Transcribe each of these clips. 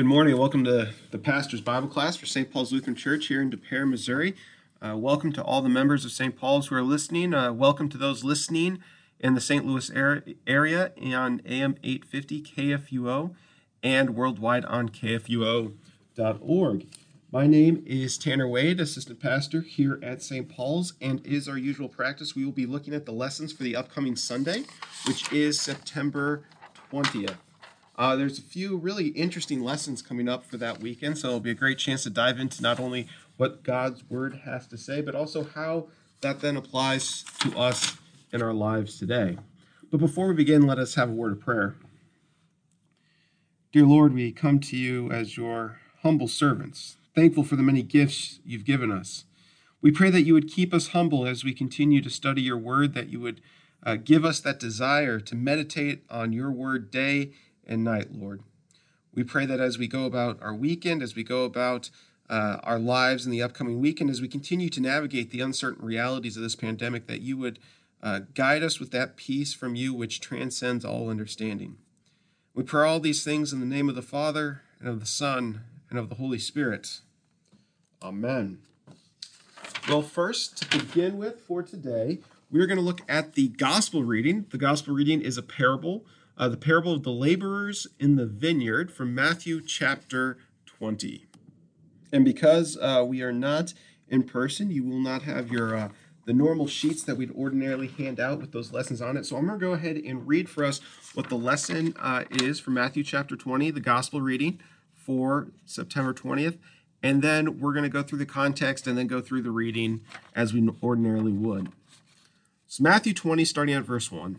Good morning. Welcome to the pastor's Bible class for St. Paul's Lutheran Church here in Des Peres, Missouri. Uh, welcome to all the members of St. Paul's who are listening. Uh, welcome to those listening in the St. Louis area on AM 850 KFUO and worldwide on KFUO.org. My name is Tanner Wade, assistant pastor here at St. Paul's, and is our usual practice. We will be looking at the lessons for the upcoming Sunday, which is September 20th. Uh, there's a few really interesting lessons coming up for that weekend, so it'll be a great chance to dive into not only what God's Word has to say, but also how that then applies to us in our lives today. But before we begin, let us have a word of prayer. Dear Lord, we come to you as your humble servants, thankful for the many gifts you've given us. We pray that you would keep us humble as we continue to study your word, that you would uh, give us that desire to meditate on your word day and night, Lord. We pray that as we go about our weekend, as we go about uh, our lives in the upcoming weekend, as we continue to navigate the uncertain realities of this pandemic, that you would uh, guide us with that peace from you which transcends all understanding. We pray all these things in the name of the Father, and of the Son, and of the Holy Spirit. Amen. Well, first, to begin with for today, we're going to look at the gospel reading. The gospel reading is a parable uh, the parable of the laborers in the vineyard from Matthew chapter 20. And because uh, we are not in person, you will not have your uh, the normal sheets that we'd ordinarily hand out with those lessons on it. So I'm going to go ahead and read for us what the lesson uh, is for Matthew chapter 20, the gospel reading for September 20th. And then we're going to go through the context and then go through the reading as we ordinarily would. So Matthew 20, starting at verse 1.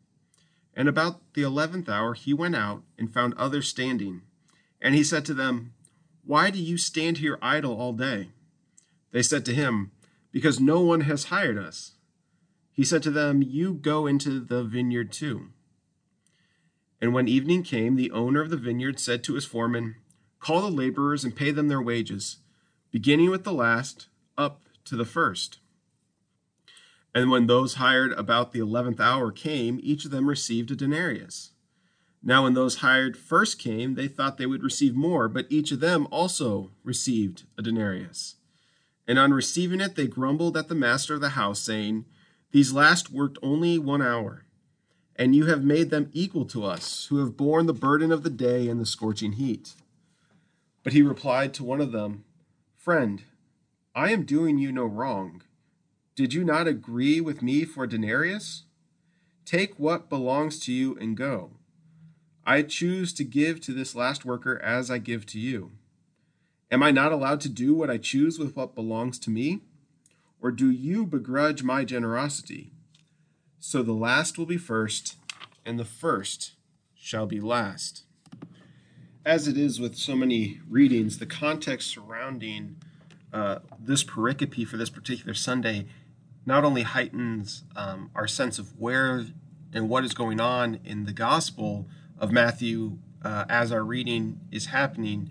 And about the eleventh hour he went out and found others standing. And he said to them, Why do you stand here idle all day? They said to him, Because no one has hired us. He said to them, You go into the vineyard too. And when evening came, the owner of the vineyard said to his foreman, Call the laborers and pay them their wages, beginning with the last up to the first. And when those hired about the eleventh hour came, each of them received a denarius. Now, when those hired first came, they thought they would receive more, but each of them also received a denarius. And on receiving it, they grumbled at the master of the house, saying, These last worked only one hour, and you have made them equal to us, who have borne the burden of the day and the scorching heat. But he replied to one of them, Friend, I am doing you no wrong. Did you not agree with me for denarius? Take what belongs to you and go. I choose to give to this last worker as I give to you. Am I not allowed to do what I choose with what belongs to me? Or do you begrudge my generosity? So the last will be first, and the first shall be last. As it is with so many readings, the context surrounding uh, this pericope for this particular Sunday not only heightens um, our sense of where and what is going on in the gospel of Matthew uh, as our reading is happening,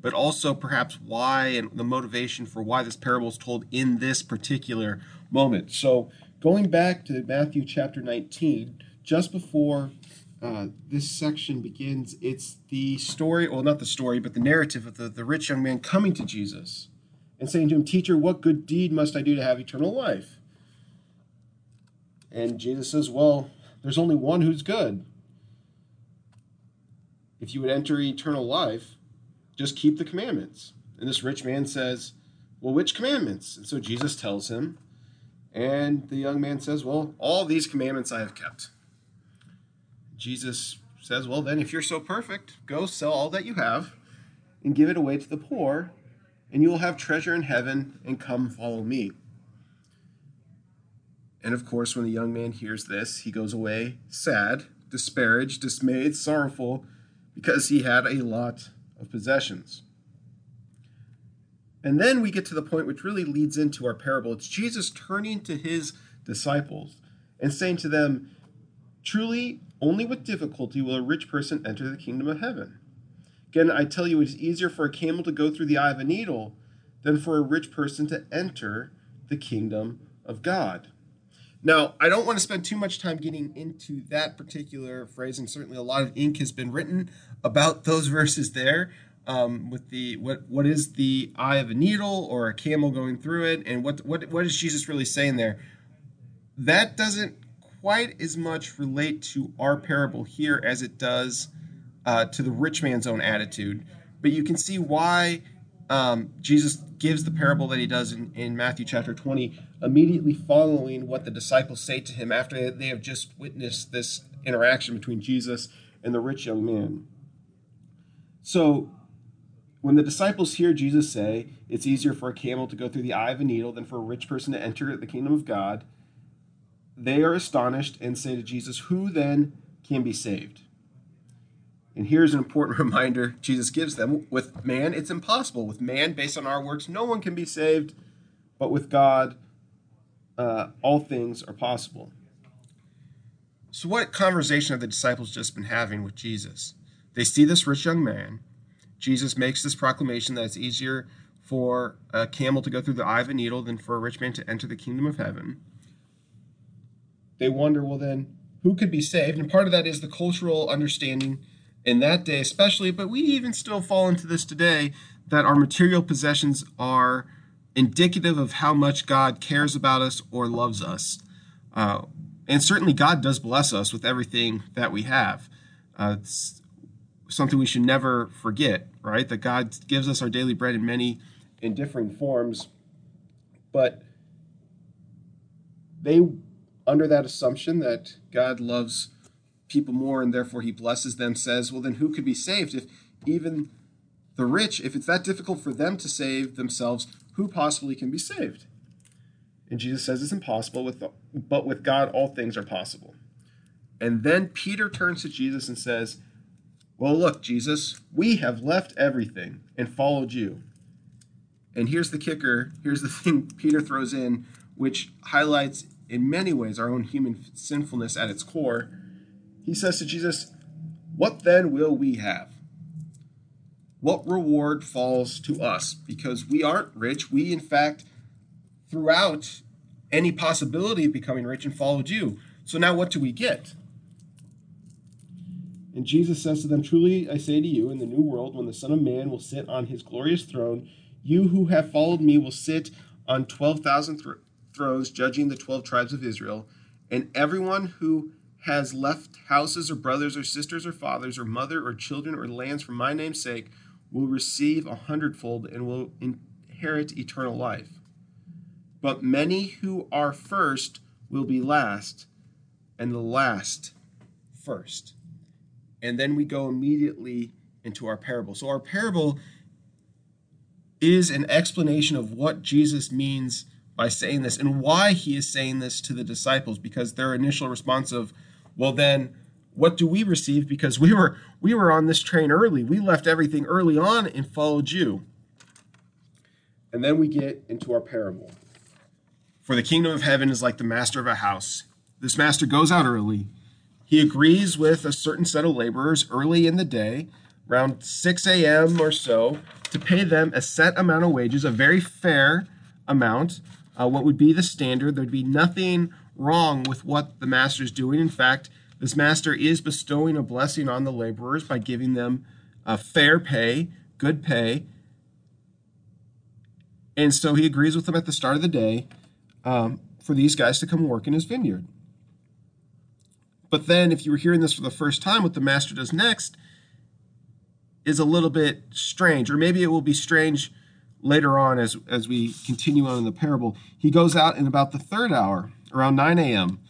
but also perhaps why and the motivation for why this parable is told in this particular moment. So, going back to Matthew chapter 19, just before uh, this section begins, it's the story, well, not the story, but the narrative of the, the rich young man coming to Jesus and saying to him, Teacher, what good deed must I do to have eternal life? And Jesus says, Well, there's only one who's good. If you would enter eternal life, just keep the commandments. And this rich man says, Well, which commandments? And so Jesus tells him, and the young man says, Well, all these commandments I have kept. Jesus says, Well, then, if you're so perfect, go sell all that you have and give it away to the poor, and you will have treasure in heaven, and come follow me. And of course, when the young man hears this, he goes away sad, disparaged, dismayed, sorrowful, because he had a lot of possessions. And then we get to the point which really leads into our parable. It's Jesus turning to his disciples and saying to them, Truly, only with difficulty will a rich person enter the kingdom of heaven. Again, I tell you, it is easier for a camel to go through the eye of a needle than for a rich person to enter the kingdom of God. Now, I don't want to spend too much time getting into that particular phrase, and certainly a lot of ink has been written about those verses there. Um, with the what what is the eye of a needle or a camel going through it, and what what what is Jesus really saying there? That doesn't quite as much relate to our parable here as it does uh, to the rich man's own attitude. But you can see why um, Jesus gives the parable that he does in, in Matthew chapter 20, immediately following what the disciples say to him after they have just witnessed this interaction between Jesus and the rich young man. So, when the disciples hear Jesus say, It's easier for a camel to go through the eye of a needle than for a rich person to enter the kingdom of God, they are astonished and say to Jesus, Who then can be saved? And here's an important reminder Jesus gives them with man, it's impossible. With man, based on our works, no one can be saved, but with God, uh, all things are possible. So, what conversation have the disciples just been having with Jesus? They see this rich young man. Jesus makes this proclamation that it's easier for a camel to go through the eye of a needle than for a rich man to enter the kingdom of heaven. They wonder, well, then, who could be saved? And part of that is the cultural understanding in that day, especially, but we even still fall into this today that our material possessions are indicative of how much God cares about us or loves us. Uh, and certainly, God does bless us with everything that we have. Uh, it's something we should never forget, right? That God gives us our daily bread in many in different forms. But they, under that assumption that God loves people more and therefore he blesses them says, well, then who could be saved if even the rich, if it's that difficult for them to save themselves, who possibly can be saved? And Jesus says it's impossible, with the, but with God all things are possible. And then Peter turns to Jesus and says, Well, look, Jesus, we have left everything and followed you. And here's the kicker here's the thing Peter throws in, which highlights in many ways our own human sinfulness at its core he says to Jesus, What then will we have? What reward falls to us? Because we aren't rich. We, in fact, throughout any possibility of becoming rich and followed you. So now what do we get? And Jesus says to them, Truly I say to you, in the new world, when the Son of Man will sit on his glorious throne, you who have followed me will sit on 12,000 thrones, judging the 12 tribes of Israel. And everyone who has left houses or brothers or sisters or fathers or mother or children or lands for my name's sake will receive a hundredfold and will inherit eternal life. But many who are first will be last, and the last first. And then we go immediately into our parable. So, our parable is an explanation of what Jesus means by saying this and why he is saying this to the disciples because their initial response of well then what do we receive? Because we were we were on this train early. We left everything early on and followed you. And then we get into our parable. For the kingdom of heaven is like the master of a house. This master goes out early. He agrees with a certain set of laborers early in the day around 6 a.m or so to pay them a set amount of wages a very fair amount uh, what would be the standard. There'd be nothing wrong with what the master is doing. In fact, this master is bestowing a blessing on the laborers by giving them a fair pay, good pay. And so he agrees with them at the start of the day um, for these guys to come work in his vineyard. But then, if you were hearing this for the first time, what the master does next is a little bit strange, or maybe it will be strange later on as, as we continue on in the parable. He goes out in about the third hour around 9 a.m.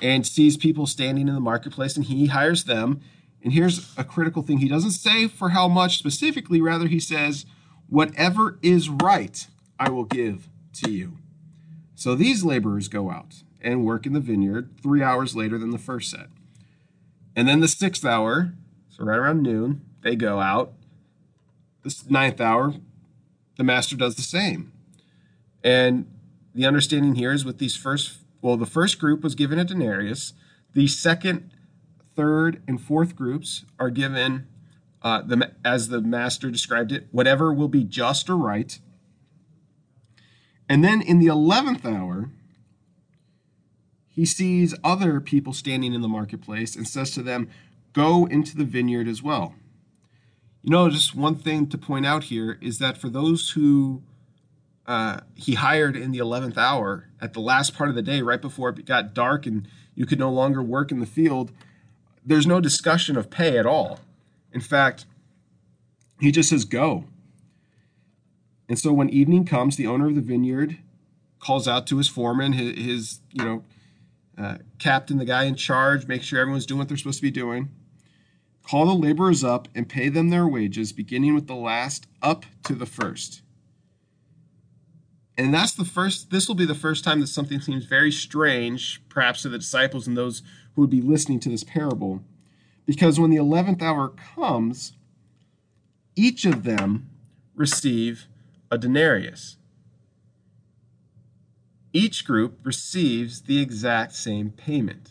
and sees people standing in the marketplace and he hires them. And here's a critical thing he doesn't say for how much specifically, rather, he says, Whatever is right, I will give to you. So these laborers go out and work in the vineyard three hours later than the first set. And then the sixth hour, so right around noon, they go out this ninth hour, the master does the same. And the understanding here is with these first, well, the first group was given a denarius. The second, third, and fourth groups are given, uh, the, as the master described it, whatever will be just or right. And then in the 11th hour, he sees other people standing in the marketplace and says to them, Go into the vineyard as well. You know, just one thing to point out here is that for those who uh, he hired in the 11th hour at the last part of the day, right before it got dark and you could no longer work in the field, there's no discussion of pay at all. In fact, he just says, go. And so when evening comes, the owner of the vineyard calls out to his foreman, his, his you know, uh, captain, the guy in charge, make sure everyone's doing what they're supposed to be doing. Call the laborers up and pay them their wages, beginning with the last up to the first. And that's the first, this will be the first time that something seems very strange, perhaps to the disciples and those who would be listening to this parable. Because when the 11th hour comes, each of them receive a denarius. Each group receives the exact same payment.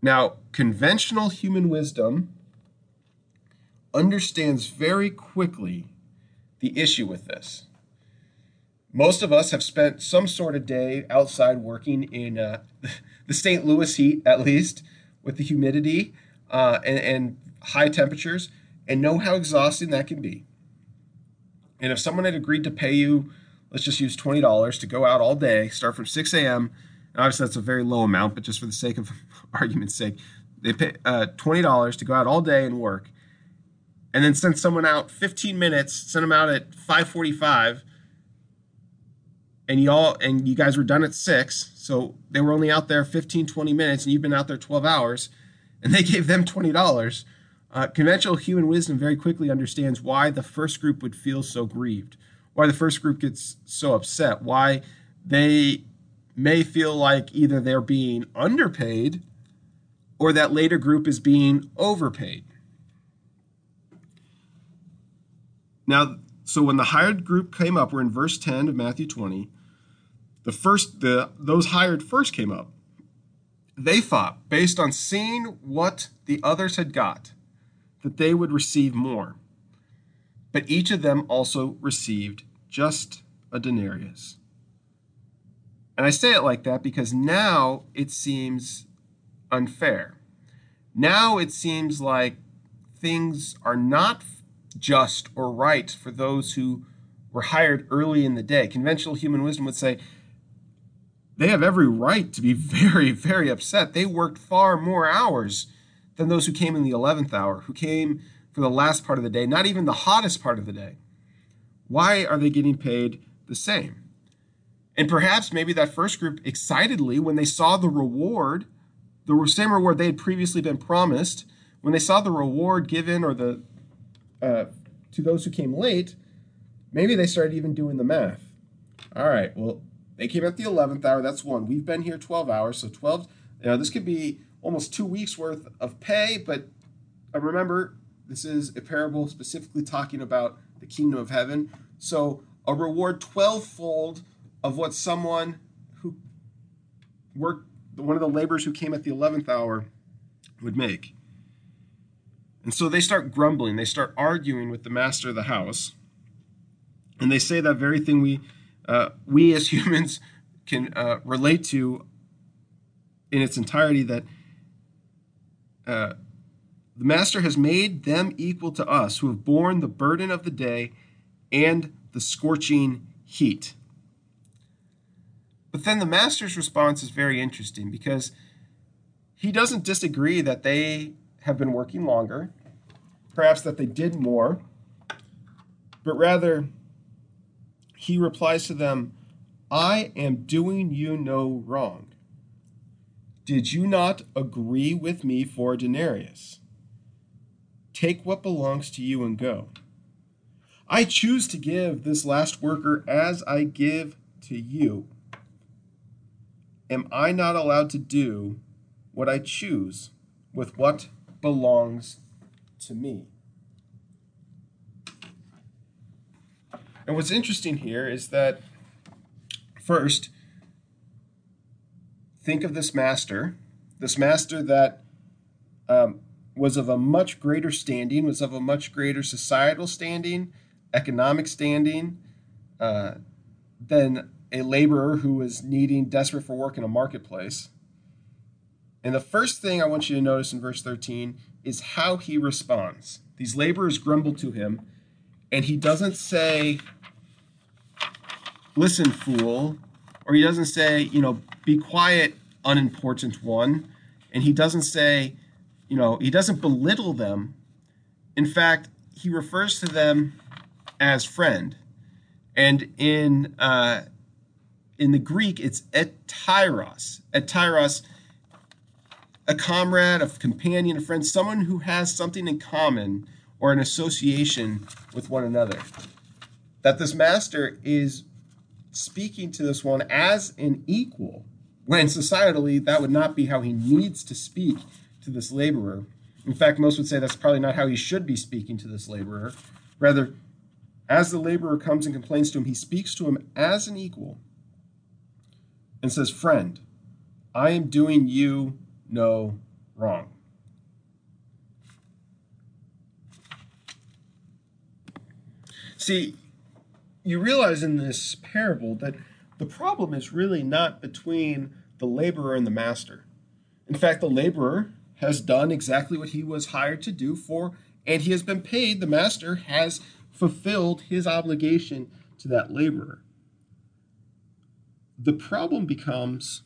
Now, conventional human wisdom understands very quickly the issue with this. Most of us have spent some sort of day outside working in uh, the St. Louis heat, at least, with the humidity uh, and, and high temperatures, and know how exhausting that can be. And if someone had agreed to pay you, let's just use $20 to go out all day, start from 6 a.m., obviously that's a very low amount, but just for the sake of argument's sake, they pay uh, twenty dollars to go out all day and work, and then send someone out fifteen minutes, send them out at five forty-five, and y'all and you guys were done at six, so they were only out there 15, 20 minutes, and you've been out there twelve hours, and they gave them twenty dollars. Uh, conventional human wisdom very quickly understands why the first group would feel so grieved, why the first group gets so upset, why they may feel like either they're being underpaid or that later group is being overpaid. Now, so when the hired group came up, we're in verse 10 of Matthew 20. The first, the those hired first came up. They thought, based on seeing what the others had got, that they would receive more. But each of them also received just a denarius. And I say it like that because now it seems unfair. Now it seems like things are not just or right for those who were hired early in the day. Conventional human wisdom would say they have every right to be very, very upset. They worked far more hours than those who came in the 11th hour, who came for the last part of the day, not even the hottest part of the day. Why are they getting paid the same? And perhaps maybe that first group excitedly, when they saw the reward, the same reward they had previously been promised, when they saw the reward given or the uh, to those who came late, maybe they started even doing the math. All right, well, they came at the 11th hour. That's one. We've been here 12 hours, so 12. You know, this could be almost two weeks worth of pay, but uh, remember, this is a parable specifically talking about the kingdom of heaven. So a reward 12 fold of what someone who worked, one of the laborers who came at the 11th hour would make. And so they start grumbling, they start arguing with the master of the house. And they say that very thing we, uh, we as humans can uh, relate to in its entirety that uh, the master has made them equal to us who have borne the burden of the day and the scorching heat. But then the master's response is very interesting because he doesn't disagree that they have been working longer, perhaps that they did more, but rather he replies to them, I am doing you no wrong. Did you not agree with me for a denarius? Take what belongs to you and go. I choose to give this last worker as I give to you am I not allowed to do what I choose with what belongs to me? And what's interesting here is that first, think of this master, this master that um, was of a much greater standing, was of a much greater societal standing, economic standing uh, than a laborer who was needing, desperate for work in a marketplace. And the first thing I want you to notice in verse 13 is how he responds. These laborers grumble to him, and he doesn't say, Listen, fool, or he doesn't say, you know, be quiet, unimportant one. And he doesn't say, you know, he doesn't belittle them. In fact, he refers to them as friend. And in uh, in the Greek, it's etyros. Etyros, a comrade, a companion, a friend, someone who has something in common or an association with one another. That this master is speaking to this one as an equal, when societally that would not be how he needs to speak to this laborer. In fact, most would say that's probably not how he should be speaking to this laborer. Rather, as the laborer comes and complains to him, he speaks to him as an equal and says, Friend, I am doing you no wrong. See, you realize in this parable that the problem is really not between the laborer and the master. In fact, the laborer has done exactly what he was hired to do for, and he has been paid. The master has fulfilled his obligation to that laborer. The problem becomes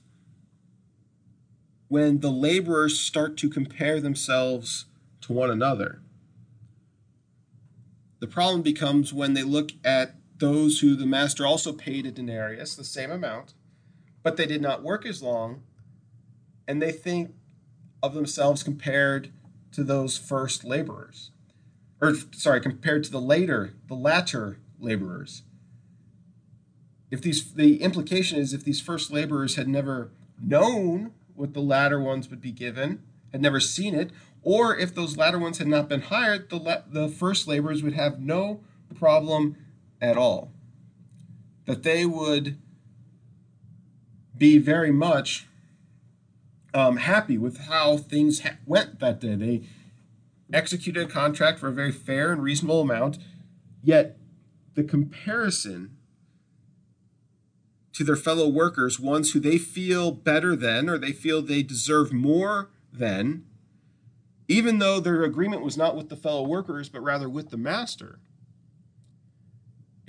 when the laborers start to compare themselves to one another. The problem becomes when they look at those who the master also paid a denarius, the same amount, but they did not work as long, and they think of themselves compared to those first laborers. Or sorry, compared to the later, the latter laborers. If these the implication is if these first laborers had never known what the latter ones would be given, had never seen it, or if those latter ones had not been hired, the, the first laborers would have no problem at all. That they would be very much um, happy with how things ha- went that day. They executed a contract for a very fair and reasonable amount, yet the comparison to their fellow workers, ones who they feel better than or they feel they deserve more than, even though their agreement was not with the fellow workers, but rather with the master,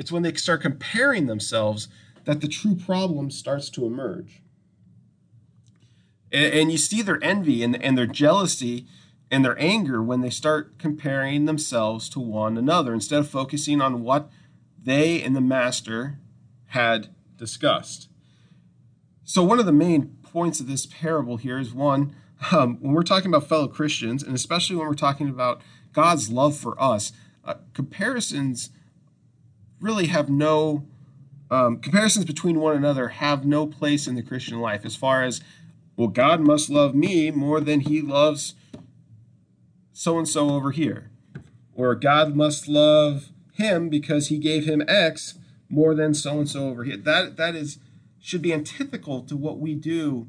it's when they start comparing themselves that the true problem starts to emerge. And, and you see their envy and, and their jealousy and their anger when they start comparing themselves to one another instead of focusing on what they and the master had discussed. So, one of the main points of this parable here is one, um, when we're talking about fellow Christians, and especially when we're talking about God's love for us, uh, comparisons really have no um, comparisons between one another have no place in the Christian life as far as well God must love me more than he loves so and so over here. Or God must love him because he gave him X more than so and so over here. That that is should be antithetical to what we do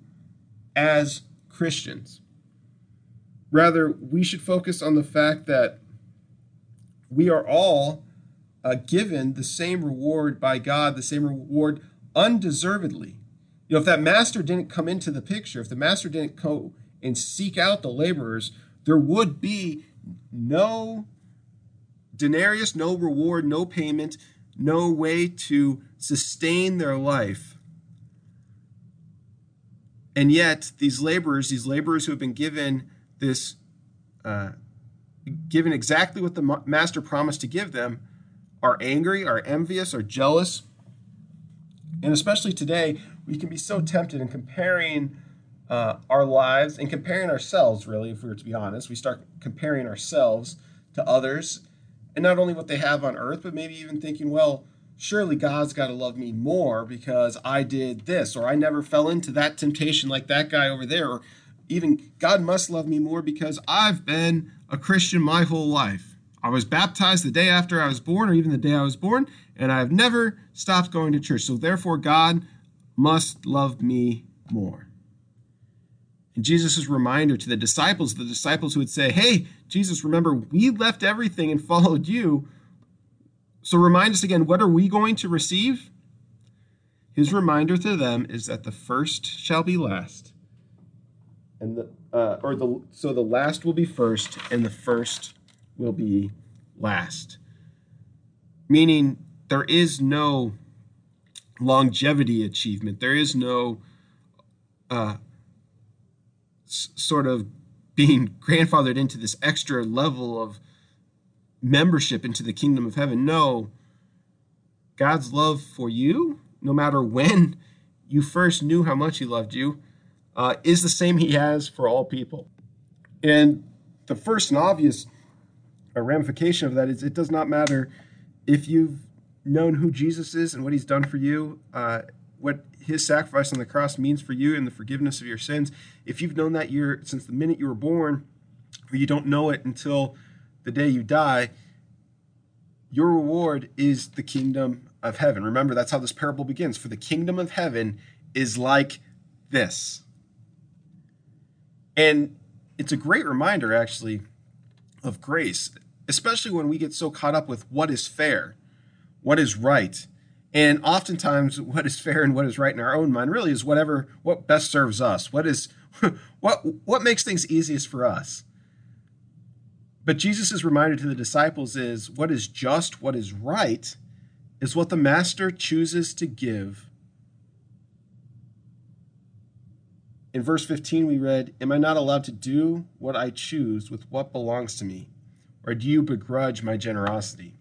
as Christians. Rather we should focus on the fact that we are all uh, given the same reward by God, the same reward undeservedly. You know, if that master didn't come into the picture, if the master didn't go and seek out the laborers, there would be no denarius, no reward, no payment, no way to sustain their life. And yet, these laborers, these laborers who have been given this, uh, given exactly what the master promised to give them, are angry, are envious, are jealous. And especially today, we can be so tempted in comparing uh, our lives and comparing ourselves, really, if we were to be honest. We start comparing ourselves to others and not only what they have on earth, but maybe even thinking, well, surely God's got to love me more because I did this, or I never fell into that temptation like that guy over there, or even God must love me more because I've been a Christian my whole life. I was baptized the day after I was born, or even the day I was born, and I have never stopped going to church. So therefore, God must love me more. And Jesus' reminder to the disciples, the disciples who would say, Hey, Jesus, remember, we left everything and followed you. So remind us again, what are we going to receive? His reminder to them is that the first shall be last, and the uh, or the so the last will be first, and the first will be last. Meaning there is no longevity achievement. There is no uh, s- sort of being grandfathered into this extra level of membership into the kingdom of heaven. No, God's love for you, no matter when you first knew how much He loved you, uh, is the same He has for all people. And the first and obvious a ramification of that is it does not matter if you've known who Jesus is and what he's done for you, uh, what his sacrifice on the cross means for you and the forgiveness of your sins. If you've known that year since the minute you were born, or you don't know it until the day you die, your reward is the kingdom of heaven. Remember, that's how this parable begins. For the kingdom of heaven is like this. And it's a great reminder, actually, of grace especially when we get so caught up with what is fair, what is right. And oftentimes what is fair and what is right in our own mind really is whatever what best serves us. What is what what makes things easiest for us. But Jesus' reminder to the disciples is what is just, what is right, is what the master chooses to give. In verse 15, we read, Am I not allowed to do what I choose with what belongs to me? or do you begrudge my generosity?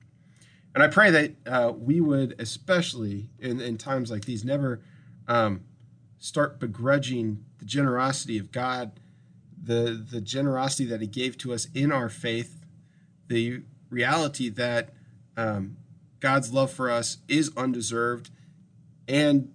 And I pray that uh, we would, especially in, in, times like these, never um, start begrudging the generosity of God, the, the generosity that He gave to us in our faith, the reality that um, God's love for us is undeserved, and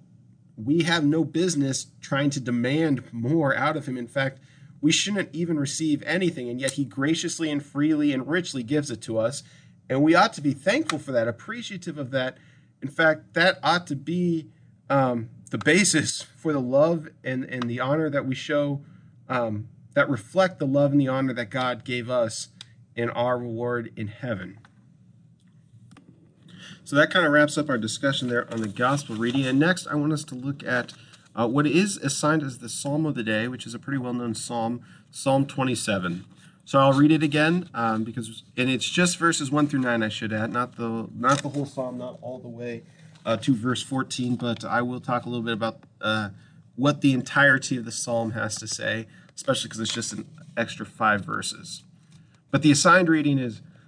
we have no business trying to demand more out of Him. In fact, we shouldn't even receive anything, and yet He graciously and freely and richly gives it to us. And we ought to be thankful for that, appreciative of that. In fact, that ought to be um, the basis for the love and, and the honor that we show um, that reflect the love and the honor that God gave us in our reward in heaven. So that kind of wraps up our discussion there on the gospel reading. And next, I want us to look at uh, what is assigned as the psalm of the day, which is a pretty well known psalm, Psalm 27. So I'll read it again um, because, and it's just verses one through nine. I should add, not the not the whole psalm, not all the way uh, to verse 14, but I will talk a little bit about uh, what the entirety of the psalm has to say, especially because it's just an extra five verses. But the assigned reading is: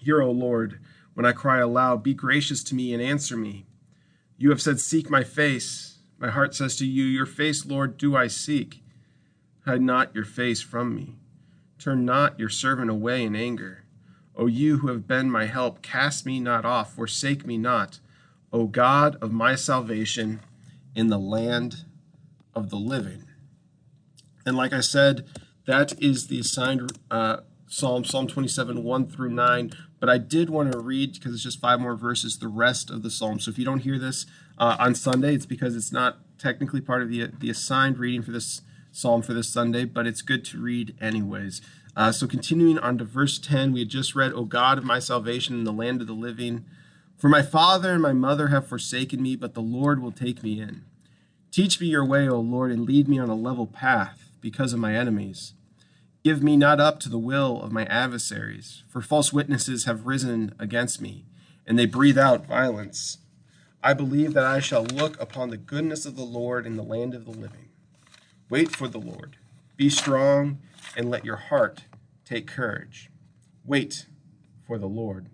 Hear, O Lord, when I cry aloud, be gracious to me and answer me. You have said, Seek my face. My heart says to you, Your face, Lord, do I seek. Hide not your face from me. Turn not your servant away in anger. O you who have been my help, cast me not off, forsake me not. O God of my salvation, in the land of the living. And like I said, that is the assigned uh, Psalm, Psalm 27, 1 through 9. But I did want to read, because it's just five more verses, the rest of the Psalm. So if you don't hear this uh, on Sunday, it's because it's not technically part of the, the assigned reading for this Psalm for this Sunday, but it's good to read anyways. Uh, so continuing on to verse 10, we had just read, O God of my salvation in the land of the living, For my father and my mother have forsaken me, but the Lord will take me in. Teach me your way, O Lord, and lead me on a level path because of my enemies. Give me not up to the will of my adversaries, for false witnesses have risen against me, and they breathe out violence. I believe that I shall look upon the goodness of the Lord in the land of the living. Wait for the Lord. Be strong, and let your heart take courage. Wait for the Lord.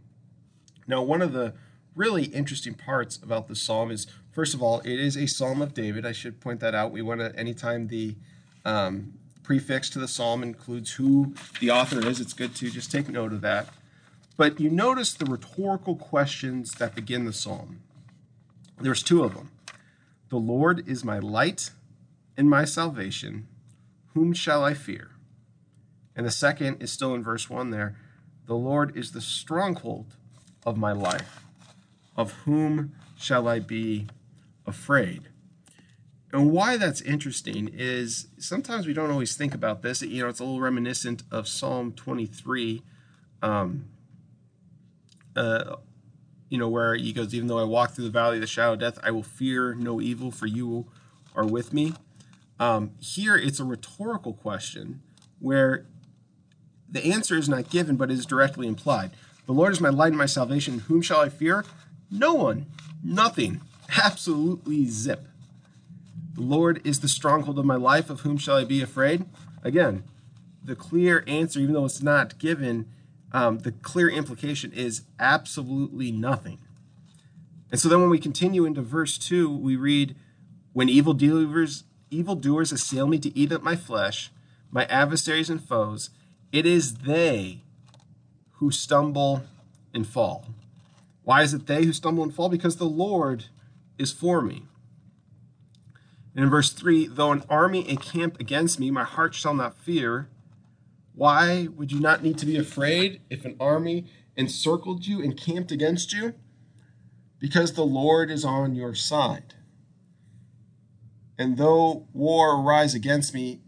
Now, one of the really interesting parts about the psalm is first of all, it is a psalm of David. I should point that out. We want to, anytime the um, prefix to the psalm includes who the author is, it's good to just take note of that. But you notice the rhetorical questions that begin the psalm. There's two of them. The Lord is my light and my salvation. Whom shall I fear? And the second is still in verse 1 there. The Lord is the stronghold of my life. Of whom shall I be afraid? And why that's interesting is sometimes we don't always think about this. You know, it's a little reminiscent of Psalm 23. Um, uh, you know, where he goes, Even though I walk through the valley of the shadow of death, I will fear no evil, for you are with me. Um, here, it's a rhetorical question where the answer is not given, but is directly implied. The Lord is my light and my salvation. Whom shall I fear? No one, nothing, absolutely zip. The Lord is the stronghold of my life. Of whom shall I be afraid? Again, the clear answer, even though it's not given, um, the clear implication is absolutely nothing. And so then when we continue into verse 2, we read, When evildoers, evildoers assail me to eat up my flesh, my adversaries and foes, it is they who stumble and fall. Why is it they who stumble and fall? Because the Lord is for me. And in verse 3, though an army encamp against me, my heart shall not fear. Why would you not need to be afraid if an army encircled you, encamped against you? Because the Lord is on your side. And though war arise against me,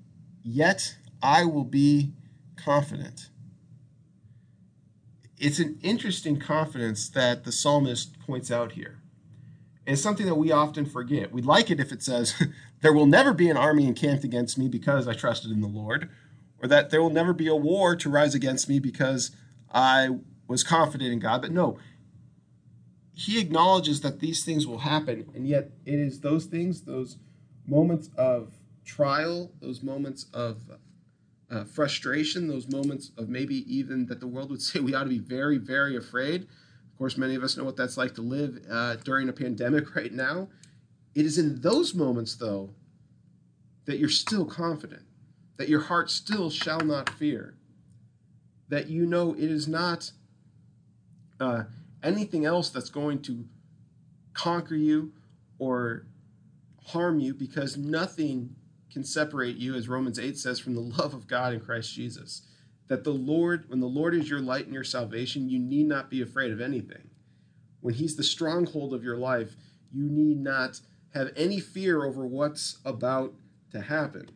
yet I will be confident it's an interesting confidence that the psalmist points out here. It's something that we often forget. We'd like it if it says, There will never be an army encamped against me because I trusted in the Lord, or that there will never be a war to rise against me because I was confident in God. But no, he acknowledges that these things will happen, and yet it is those things, those moments of trial, those moments of uh, frustration, those moments of maybe even that the world would say we ought to be very, very afraid. Of course, many of us know what that's like to live uh, during a pandemic right now. It is in those moments, though, that you're still confident, that your heart still shall not fear, that you know it is not uh, anything else that's going to conquer you or harm you because nothing can separate you, as Romans 8 says, from the love of God in Christ Jesus. That the Lord, when the Lord is your light and your salvation, you need not be afraid of anything. When He's the stronghold of your life, you need not have any fear over what's about to happen.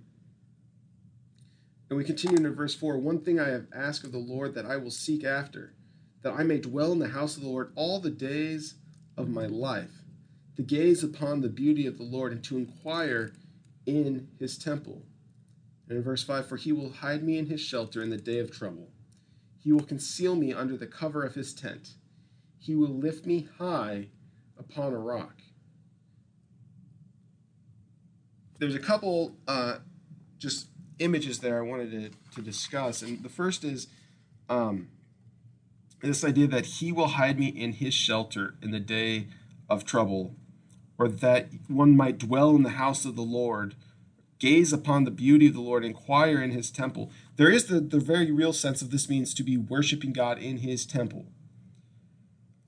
And we continue into verse 4 One thing I have asked of the Lord that I will seek after, that I may dwell in the house of the Lord all the days of my life, to gaze upon the beauty of the Lord and to inquire in his temple. And in verse 5, for he will hide me in his shelter in the day of trouble. He will conceal me under the cover of his tent. He will lift me high upon a rock. There's a couple uh, just images there I wanted to, to discuss. And the first is um, this idea that he will hide me in his shelter in the day of trouble or that one might dwell in the house of the Lord, gaze upon the beauty of the Lord, inquire in his temple. There is the, the very real sense of this means to be worshiping God in his temple.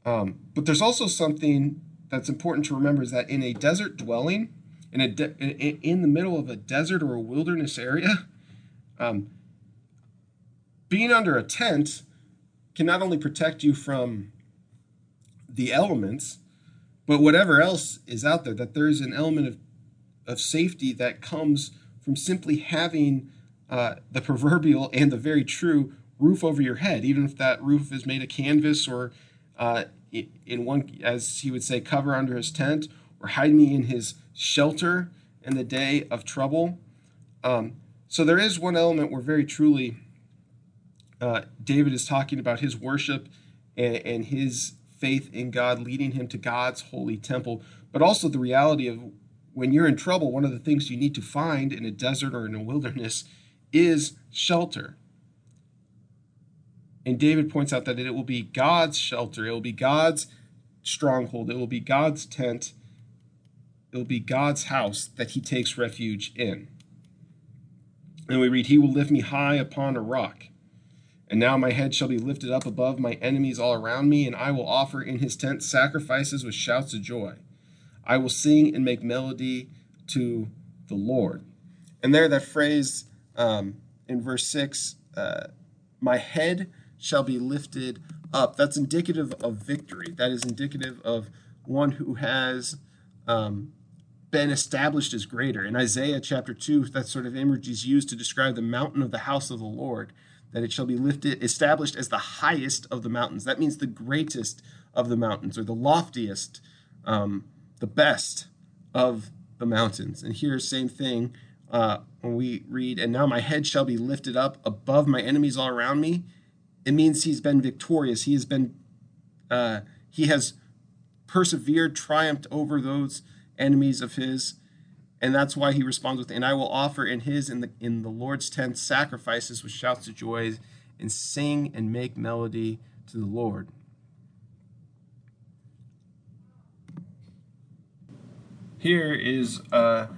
Um, but there's also something that's important to remember is that in a desert dwelling, in, a de- in the middle of a desert or a wilderness area, um, being under a tent can not only protect you from the elements, but whatever else is out there, that there is an element of, of safety that comes from simply having uh, the proverbial and the very true roof over your head, even if that roof is made of canvas or uh, in one, as he would say, cover under his tent, or hide me in his shelter in the day of trouble. Um, so there is one element where very truly uh, David is talking about his worship and, and his faith in God leading him to God's holy temple, but also the reality of when you're in trouble, one of the things you need to find in a desert or in a wilderness is shelter. And David points out that it will be God's shelter, it will be God's stronghold, it will be God's tent, it will be God's house that he takes refuge in. And we read, He will lift me high upon a rock. And now my head shall be lifted up above my enemies all around me, and I will offer in his tent sacrifices with shouts of joy. I will sing and make melody to the Lord. And there, that phrase um, in verse 6, uh, my head shall be lifted up. That's indicative of victory. That is indicative of one who has um, been established as greater. In Isaiah chapter 2, that sort of image is used to describe the mountain of the house of the Lord that it shall be lifted, established as the highest of the mountains. That means the greatest of the mountains, or the loftiest, um, the best of the mountains. And here, same thing uh, when we read, and now my head shall be lifted up above my enemies all around me. It means he's been victorious. He has been, uh, he has persevered, triumphed over those enemies of his and that's why he responds with, "And I will offer in his in the in the Lord's tent sacrifices with shouts of joy, and sing and make melody to the Lord." Here is uh,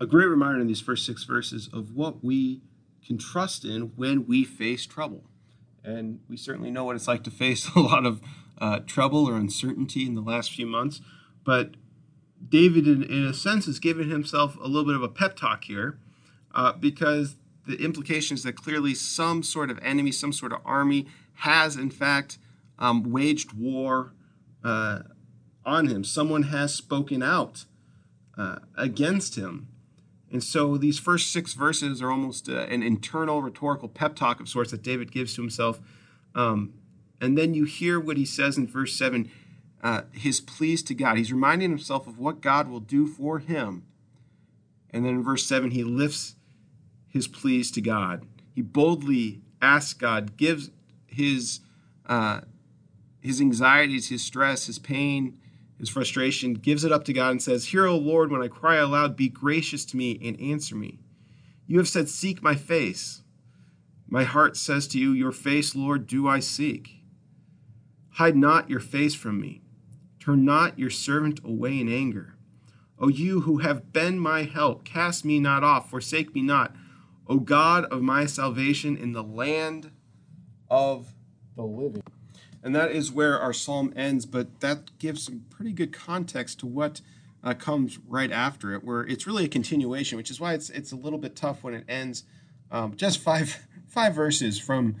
a great reminder in these first six verses of what we can trust in when we face trouble. And we certainly know what it's like to face a lot of uh, trouble or uncertainty in the last few months. But David, in, in, a sense, has given himself a little bit of a pep talk here uh, because the implication is that clearly some sort of enemy, some sort of army has, in fact, um, waged war uh, on him. Someone has spoken out uh, against him. And so these first six verses are almost uh, an internal rhetorical pep talk of sorts that David gives to himself. Um, and then you hear what he says in verse 7 uh, his pleas to God. He's reminding himself of what God will do for him. And then in verse 7, he lifts his pleas to God. He boldly asks God, gives his, uh, his anxieties, his stress, his pain, his frustration, gives it up to God and says, Hear, O Lord, when I cry aloud, be gracious to me and answer me. You have said, Seek my face. My heart says to you, Your face, Lord, do I seek. Hide not your face from me. Turn not your servant away in anger. O you who have been my help, cast me not off, forsake me not. O God of my salvation in the land of the living. And that is where our psalm ends, but that gives some pretty good context to what uh, comes right after it, where it's really a continuation, which is why it's it's a little bit tough when it ends um, just five five verses from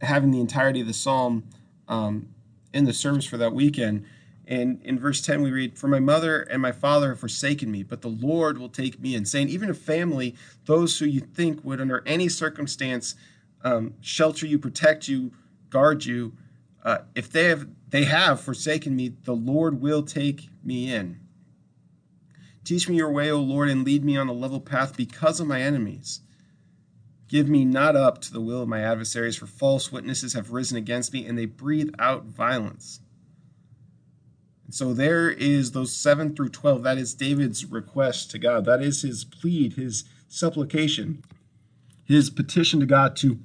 having the entirety of the psalm um, in the service for that weekend. And in verse 10, we read, For my mother and my father have forsaken me, but the Lord will take me in. Saying, even a family, those who you think would, under any circumstance, um, shelter you, protect you, guard you, uh, if they have, they have forsaken me, the Lord will take me in. Teach me your way, O Lord, and lead me on a level path because of my enemies. Give me not up to the will of my adversaries, for false witnesses have risen against me, and they breathe out violence. And so there is those 7 through 12. That is David's request to God. That is his plead, his supplication, his petition to God to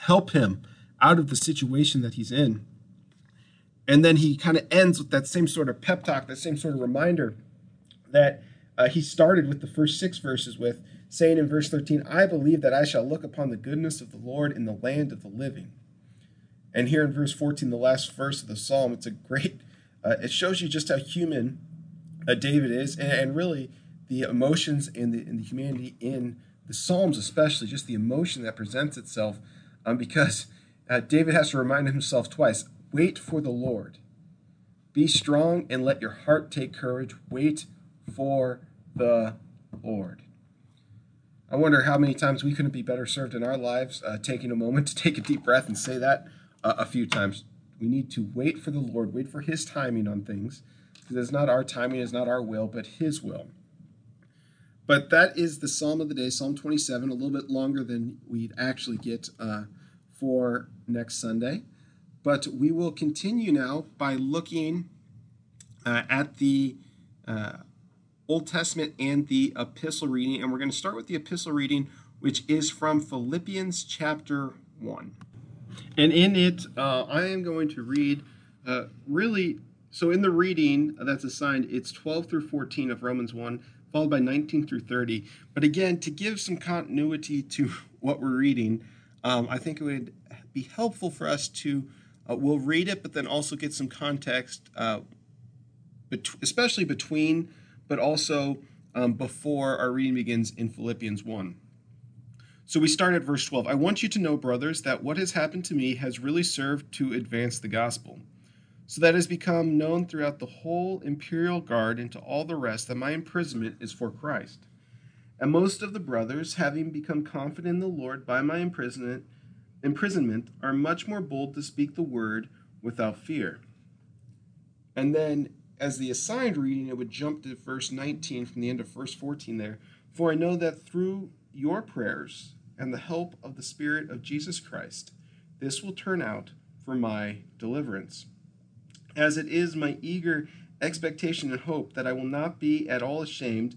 help him out of the situation that he's in. And then he kind of ends with that same sort of pep talk, that same sort of reminder that uh, he started with the first six verses with saying in verse 13, I believe that I shall look upon the goodness of the Lord in the land of the living. And here in verse 14, the last verse of the psalm, it's a great, uh, it shows you just how human uh, David is, and, and, really the emotions and the, and the humanity in the Psalms, especially, just the emotion that presents itself, um, because uh, David has to remind himself twice wait for the Lord. Be strong and let your heart take courage. Wait for the Lord. I wonder how many times we couldn't be better served in our lives uh, taking a moment to take a deep breath and say that uh, a few times We need to wait for the Lord, wait for His timing on things, because it's not our timing, it's not our will, but His will. But that is the psalm of the day, Psalm 27, a little bit longer than we'd actually get uh, for next Sunday. But we will continue now by looking uh, at the uh, Old Testament and the epistle reading. And we're going to start with the epistle reading, which is from Philippians chapter 1. And in it, uh, I am going to read uh, really, so in the reading that's assigned, it's 12 through 14 of Romans 1 followed by 19 through 30. But again, to give some continuity to what we're reading, um, I think it would be helpful for us to, uh, we'll read it, but then also get some context, uh, bet- especially between, but also um, before our reading begins in Philippians 1. So we start at verse 12. I want you to know, brothers, that what has happened to me has really served to advance the gospel so that has become known throughout the whole imperial guard and to all the rest that my imprisonment is for Christ. And most of the brothers, having become confident in the Lord by my imprisonment, imprisonment, are much more bold to speak the word without fear. And then, as the assigned reading, it would jump to verse 19 from the end of verse 14 there. For I know that through your prayers and the help of the Spirit of Jesus Christ, this will turn out for my deliverance as it is my eager expectation and hope that I will not be at all ashamed,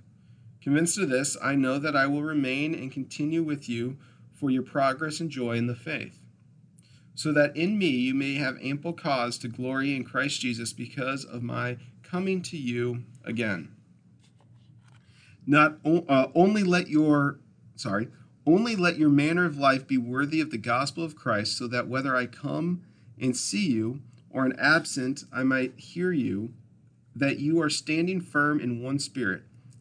Convinced of this, I know that I will remain and continue with you for your progress and joy in the faith, so that in me you may have ample cause to glory in Christ Jesus because of my coming to you again. Not uh, only let your sorry, only let your manner of life be worthy of the gospel of Christ, so that whether I come and see you or am absent, I might hear you that you are standing firm in one spirit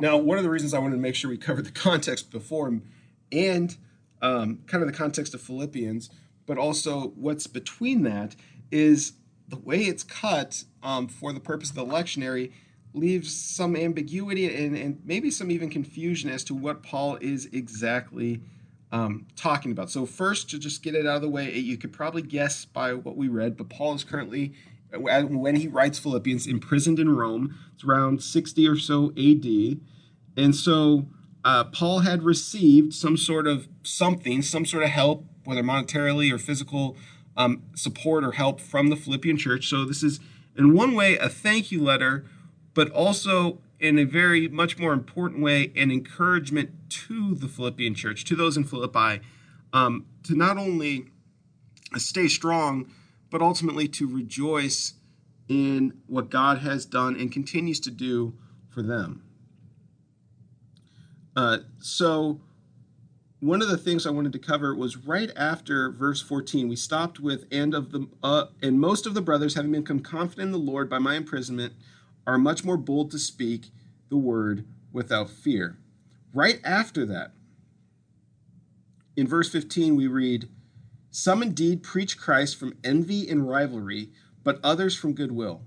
Now, one of the reasons I wanted to make sure we covered the context before and um, kind of the context of Philippians, but also what's between that is the way it's cut um, for the purpose of the lectionary leaves some ambiguity and, and, maybe some even confusion as to what Paul is exactly um, talking about. So, first, to just get it out of the way, you could probably guess by what we read, but Paul is currently when he writes Philippians, imprisoned in Rome. It's around 60 or so AD. And so uh, Paul had received some sort of something, some sort of help, whether monetarily or physical um, support or help from the Philippian church. So this is, in one way, a thank you letter, but also in a very much more important way, an encouragement to the Philippian church, to those in Philippi, um, to not only stay strong, but ultimately to rejoice in what God has done and continues to do for them. Uh, so, one of the things I wanted to cover was right after verse 14. We stopped with and of the uh, and most of the brothers, having become confident in the Lord by my imprisonment, are much more bold to speak the word without fear. Right after that, in verse 15, we read, some indeed preach Christ from envy and rivalry, but others from goodwill.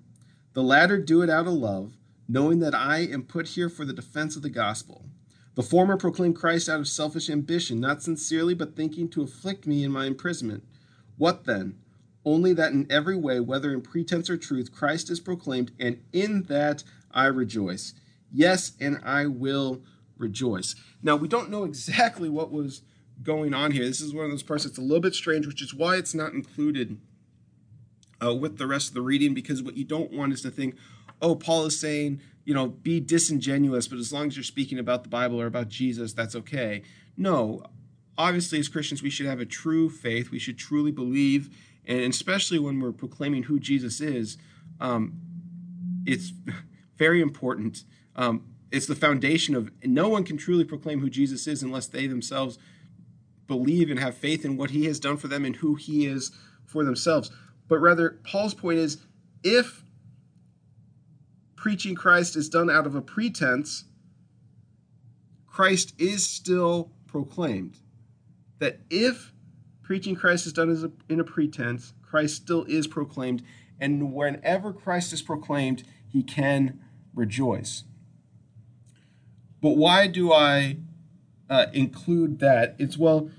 The latter do it out of love, knowing that I am put here for the defense of the gospel. The former proclaim Christ out of selfish ambition, not sincerely, but thinking to afflict me in my imprisonment. What then? Only that in every way, whether in pretense or truth, Christ is proclaimed, and in that I rejoice. Yes, and I will rejoice. Now, we don't know exactly what was going on here. This is one of those parts that's a little bit strange, which is why it's not included uh, with the rest of the reading, because what you don't want is to think, oh, Paul is saying, you know, be disingenuous, but as long as you're speaking about the Bible or about Jesus, that's okay. No, obviously, as Christians, we should have a true faith. We should truly believe, and especially when we're proclaiming who Jesus is, um, it's very important. Um, it's the foundation of no one can truly proclaim who Jesus is unless they themselves believe and have faith in what he has done for them and who he is for themselves. But rather, Paul's point is if preaching Christ is done out of a pretense, Christ is still proclaimed. That if preaching Christ is done a, in a pretense, Christ still is proclaimed. And whenever Christ is proclaimed, he can rejoice. But why do I uh, include that? It's well,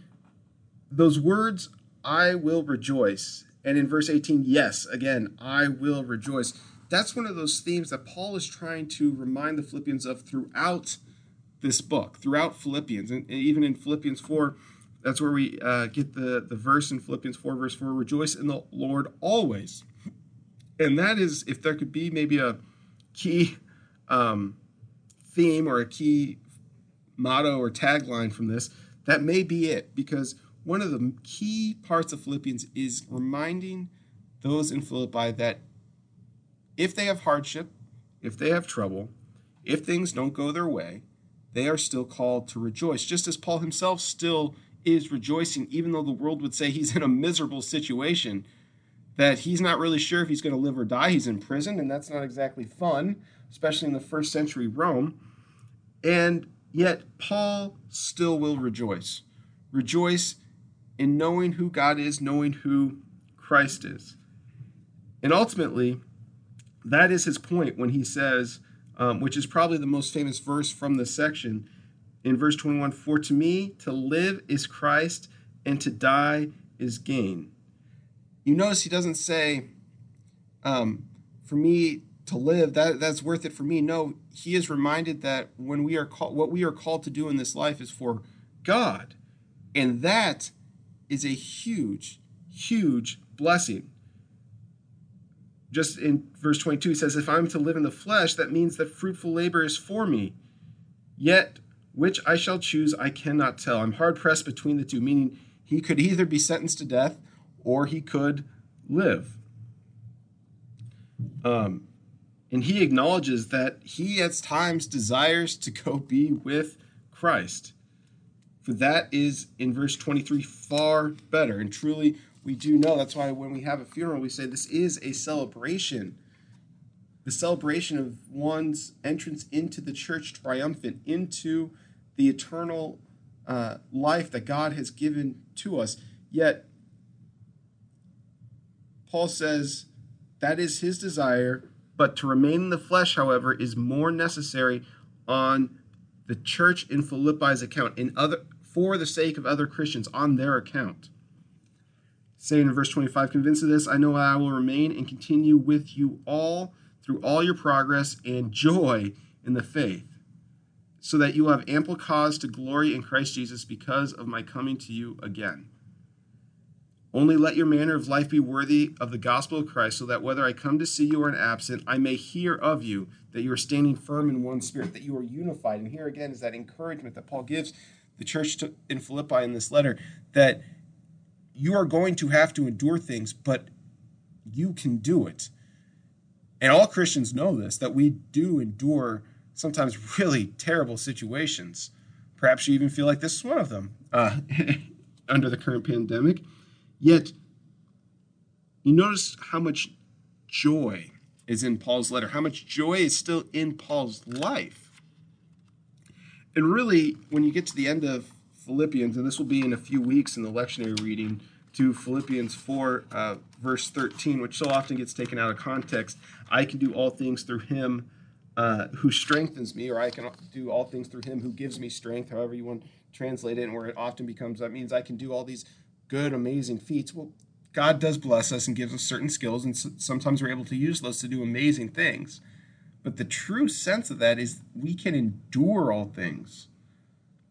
those words, I will rejoice. And in verse 18, yes, again, I will rejoice. That's one of those themes that Paul is trying to remind the Philippians of throughout this book, throughout Philippians. And even in Philippians 4, that's where we uh, get the, the verse in Philippians 4, verse 4 rejoice in the Lord always. And that is, if there could be maybe a key um, theme or a key motto or tagline from this, that may be it. Because one of the key parts of Philippians is reminding those in Philippi that if they have hardship, if they have trouble, if things don't go their way, they are still called to rejoice, just as Paul himself still is rejoicing, even though the world would say he's in a miserable situation, that he's not really sure if he's going to live or die. He's in prison, and that's not exactly fun, especially in the first century Rome. And yet, Paul still will rejoice. Rejoice in knowing who God is, knowing who Christ is. And ultimately, that is his point when he says, um, which is probably the most famous verse from this section, in verse 21 For to me, to live is Christ, and to die is gain. You notice he doesn't say, um, For me to live, that, that's worth it for me. No, he is reminded that when we are called, what we are called to do in this life is for God. And that is a huge, huge blessing. Just in verse 22, he says, If I'm to live in the flesh, that means that fruitful labor is for me. Yet which I shall choose, I cannot tell. I'm hard pressed between the two, meaning he could either be sentenced to death or he could live. Um, and he acknowledges that he at times desires to go be with Christ. For that is in verse 23 far better. And truly, we do know that's why when we have a funeral, we say this is a celebration the celebration of one's entrance into the church triumphant, into the eternal uh, life that God has given to us. Yet, Paul says that is his desire, but to remain in the flesh, however, is more necessary on the church in Philippi's account, in other for the sake of other Christians, on their account. Saying in verse 25, convinced of this, I know I will remain and continue with you all through all your progress and joy in the faith so that you will have ample cause to glory in Christ Jesus because of my coming to you again. Only let your manner of life be worthy of the gospel of Christ, so that whether I come to see you or am absent, I may hear of you that you are standing firm in one spirit, that you are unified. And here again is that encouragement that Paul gives the church to, in Philippi in this letter that you are going to have to endure things, but you can do it. And all Christians know this that we do endure sometimes really terrible situations. Perhaps you even feel like this is one of them uh, under the current pandemic. Yet, you notice how much joy is in Paul's letter, how much joy is still in Paul's life. And really, when you get to the end of Philippians, and this will be in a few weeks in the lectionary reading to Philippians 4, uh, verse 13, which so often gets taken out of context, I can do all things through him uh, who strengthens me, or I can do all things through him who gives me strength, however you want to translate it, and where it often becomes that means I can do all these good, amazing feats. Well, God does bless us and gives us certain skills, and sometimes we're able to use those to do amazing things. But the true sense of that is we can endure all things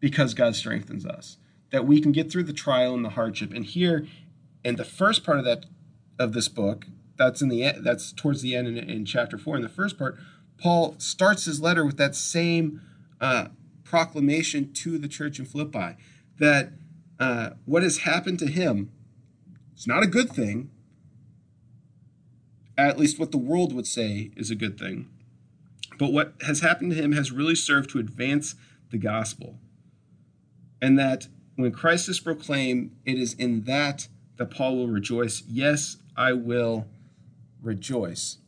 because God strengthens us. That we can get through the trial and the hardship. And here, in the first part of that of this book, that's in the that's towards the end in, in chapter four. In the first part, Paul starts his letter with that same uh, proclamation to the church in Philippi that uh, what has happened to him is not a good thing. At least what the world would say is a good thing. But what has happened to him has really served to advance the gospel. And that when Christ is proclaimed, it is in that that Paul will rejoice. Yes, I will rejoice.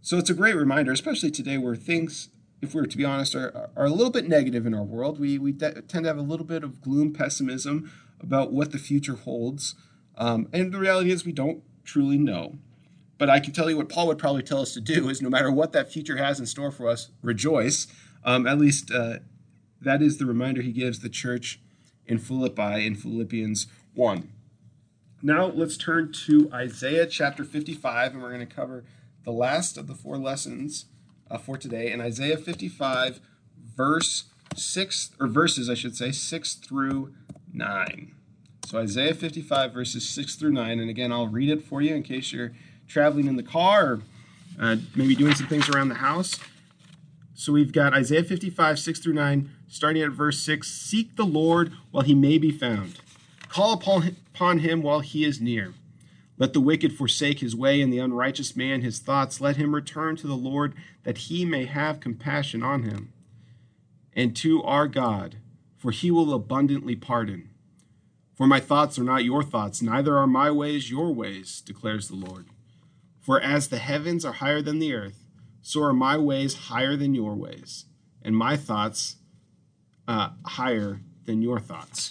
So it's a great reminder, especially today where things, if we were to be honest, are, are a little bit negative in our world. We, we de- tend to have a little bit of gloom, pessimism about what the future holds. Um, and the reality is, we don't truly know. But I can tell you what Paul would probably tell us to do is no matter what that future has in store for us, rejoice. Um, at least uh, that is the reminder he gives the church in Philippi in Philippians 1. Now let's turn to Isaiah chapter 55, and we're going to cover the last of the four lessons uh, for today. In Isaiah 55, verse 6, or verses, I should say, 6 through 9. So Isaiah 55, verses 6 through 9. And again, I'll read it for you in case you're traveling in the car or uh, maybe doing some things around the house. So we've got Isaiah 55, 6 through 9, starting at verse 6 Seek the Lord while he may be found, call upon, upon him while he is near. Let the wicked forsake his way, and the unrighteous man his thoughts. Let him return to the Lord, that he may have compassion on him, and to our God, for he will abundantly pardon. For my thoughts are not your thoughts, neither are my ways your ways, declares the Lord. For as the heavens are higher than the earth, so are my ways higher than your ways, and my thoughts uh, higher than your thoughts.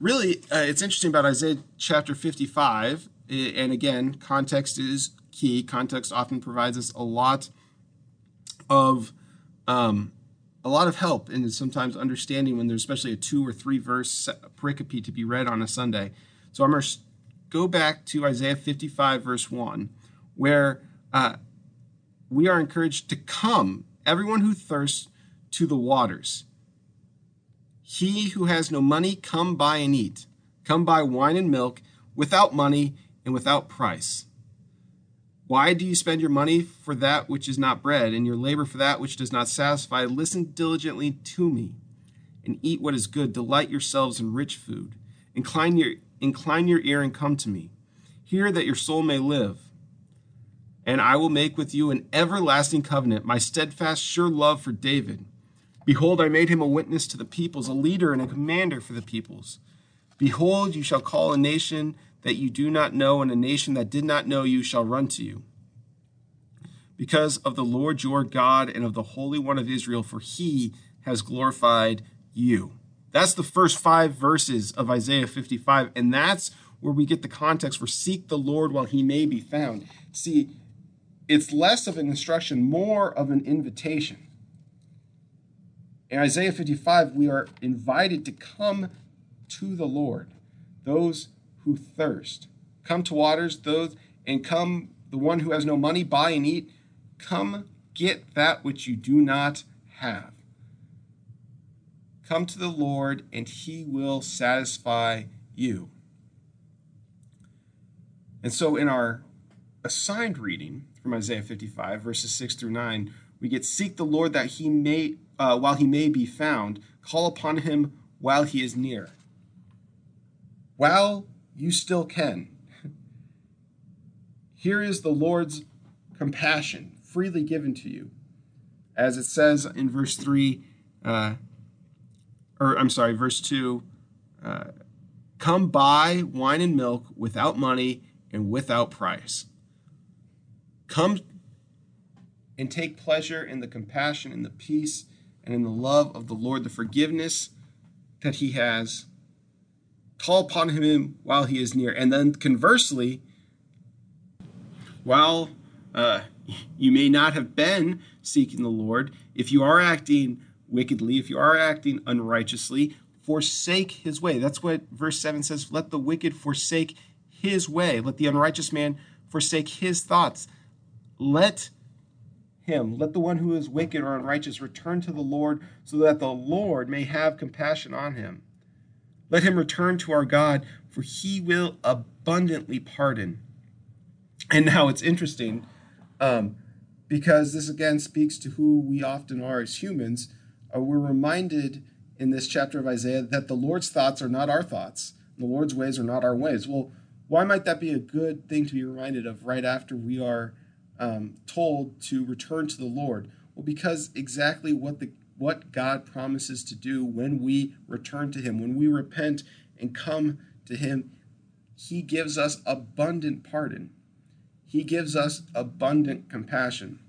Really, uh, it's interesting about Isaiah chapter 55, and again, context is key. Context often provides us a lot of um, a lot of help in sometimes understanding when there's especially a two or three verse pericope to be read on a Sunday. So I'm go back to Isaiah 55, verse 1, where uh, we are encouraged to come, everyone who thirsts, to the waters. He who has no money, come buy and eat. Come buy wine and milk without money and without price. Why do you spend your money for that which is not bread, and your labor for that which does not satisfy? Listen diligently to me, and eat what is good. Delight yourselves in rich food. Incline your, incline your ear and come to me. Hear that your soul may live. And I will make with you an everlasting covenant, my steadfast, sure love for David. Behold, I made him a witness to the peoples, a leader and a commander for the peoples. Behold, you shall call a nation that you do not know, and a nation that did not know you shall run to you. Because of the Lord your God and of the Holy One of Israel, for he has glorified you. That's the first five verses of Isaiah 55, and that's where we get the context for seek the Lord while he may be found. See, it's less of an instruction, more of an invitation. In Isaiah 55, we are invited to come to the Lord, those who thirst. Come to waters, those, and come, the one who has no money, buy and eat. Come get that which you do not have. Come to the Lord, and he will satisfy you. And so, in our assigned reading from Isaiah 55, verses 6 through 9, we get seek the Lord that he may, uh, while he may be found, call upon him while he is near. While you still can. Here is the Lord's compassion freely given to you. As it says in verse 3, uh, or I'm sorry, verse 2 uh, come buy wine and milk without money and without price. Come and take pleasure in the compassion and the peace and in the love of the Lord, the forgiveness that He has. Call upon Him while He is near. And then conversely, while uh, you may not have been seeking the Lord, if you are acting wickedly, if you are acting unrighteously, forsake his way. That's what verse 7 says let the wicked forsake his way, let the unrighteous man forsake his thoughts. Let him, let the one who is wicked or unrighteous return to the Lord, so that the Lord may have compassion on him. Let him return to our God, for he will abundantly pardon. And now it's interesting um, because this again speaks to who we often are as humans. Uh, we're reminded in this chapter of Isaiah that the Lord's thoughts are not our thoughts, the Lord's ways are not our ways. Well, why might that be a good thing to be reminded of right after we are um, told to return to the Lord? Well, because exactly what the what God promises to do when we return to Him, when we repent and come to Him, He gives us abundant pardon. He gives us abundant compassion.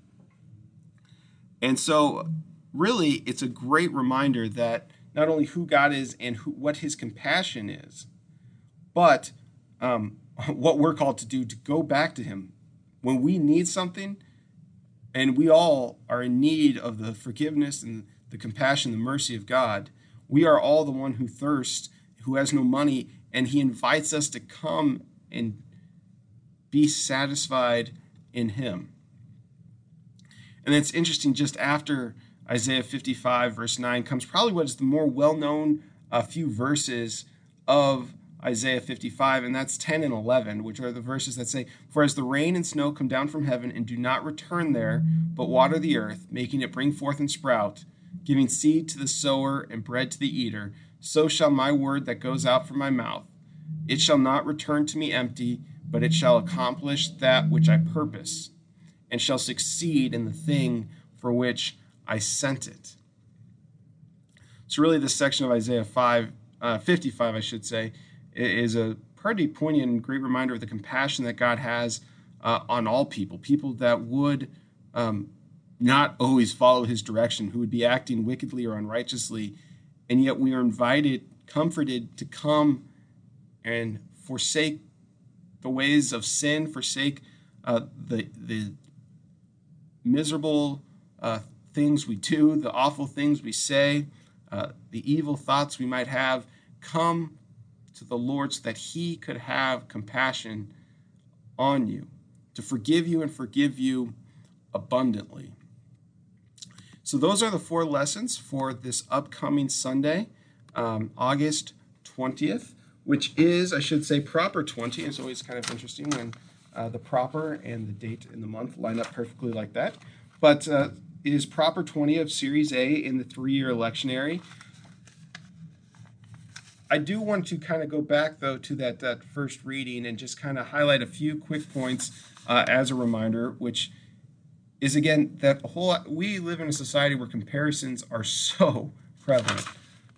And so, really, it's a great reminder that not only who God is and who, what His compassion is, but um, what we're called to do to go back to Him. When we need something, and we all are in need of the forgiveness and the compassion, the mercy of God, we are all the one who thirsts, who has no money, and He invites us to come and be satisfied in Him. And it's interesting, just after Isaiah 55, verse 9, comes probably what is the more well known uh, few verses of Isaiah 55, and that's 10 and 11, which are the verses that say, For as the rain and snow come down from heaven and do not return there, but water the earth, making it bring forth and sprout, giving seed to the sower and bread to the eater, so shall my word that goes out from my mouth. It shall not return to me empty, but it shall accomplish that which I purpose, and shall succeed in the thing for which I sent it. So, really, this section of Isaiah 5, uh, 55, I should say, is a pretty poignant and great reminder of the compassion that God has uh, on all people, people that would um, not always follow his direction, who would be acting wickedly or unrighteously. And yet we are invited, comforted to come and forsake the ways of sin, forsake uh, the, the miserable uh, things we do, the awful things we say, uh, the evil thoughts we might have. Come to the Lord so that He could have compassion on you, to forgive you and forgive you abundantly. So, those are the four lessons for this upcoming Sunday, um, August 20th, which is, I should say, proper 20. It's always kind of interesting when uh, the proper and the date in the month line up perfectly like that. But uh, it is proper 20 of Series A in the three year lectionary. I do want to kind of go back though to that that first reading and just kind of highlight a few quick points uh, as a reminder, which is again that whole we live in a society where comparisons are so prevalent.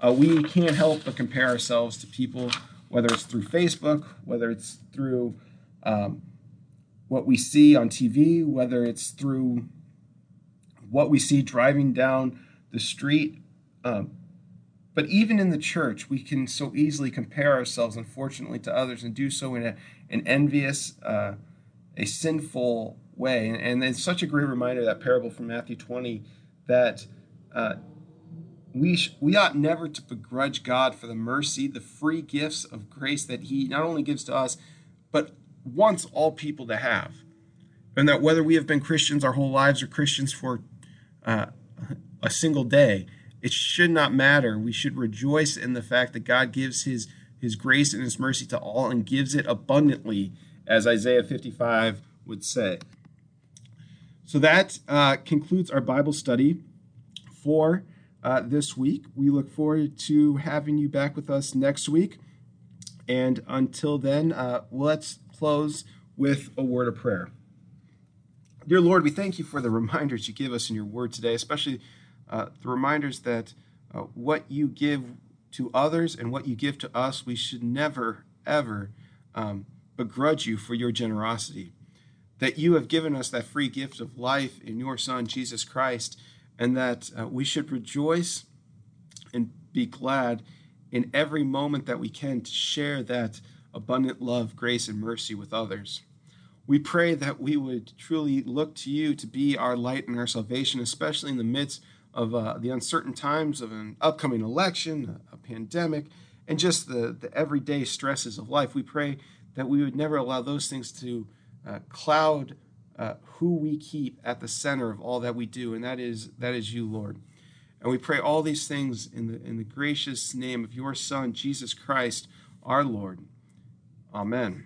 Uh, we can't help but compare ourselves to people, whether it's through Facebook, whether it's through um, what we see on TV, whether it's through what we see driving down the street. Um, but even in the church, we can so easily compare ourselves, unfortunately, to others and do so in a, an envious, uh, a sinful way. And, and it's such a great reminder, that parable from Matthew 20, that uh, we, sh- we ought never to begrudge God for the mercy, the free gifts of grace that He not only gives to us, but wants all people to have. And that whether we have been Christians our whole lives or Christians for uh, a single day, it should not matter. We should rejoice in the fact that God gives his his grace and his mercy to all and gives it abundantly, as Isaiah 55 would say. So that uh, concludes our Bible study for uh, this week. We look forward to having you back with us next week. And until then, uh, let's close with a word of prayer. Dear Lord, we thank you for the reminders you give us in your word today, especially uh, the reminders that uh, what you give to others and what you give to us, we should never, ever um, begrudge you for your generosity. That you have given us that free gift of life in your Son, Jesus Christ, and that uh, we should rejoice and be glad in every moment that we can to share that abundant love, grace, and mercy with others. We pray that we would truly look to you to be our light and our salvation, especially in the midst of uh, the uncertain times of an upcoming election, a, a pandemic, and just the, the everyday stresses of life. We pray that we would never allow those things to uh, cloud uh, who we keep at the center of all that we do, and that is that is you, Lord. And we pray all these things in the in the gracious name of your Son, Jesus Christ, our Lord. Amen.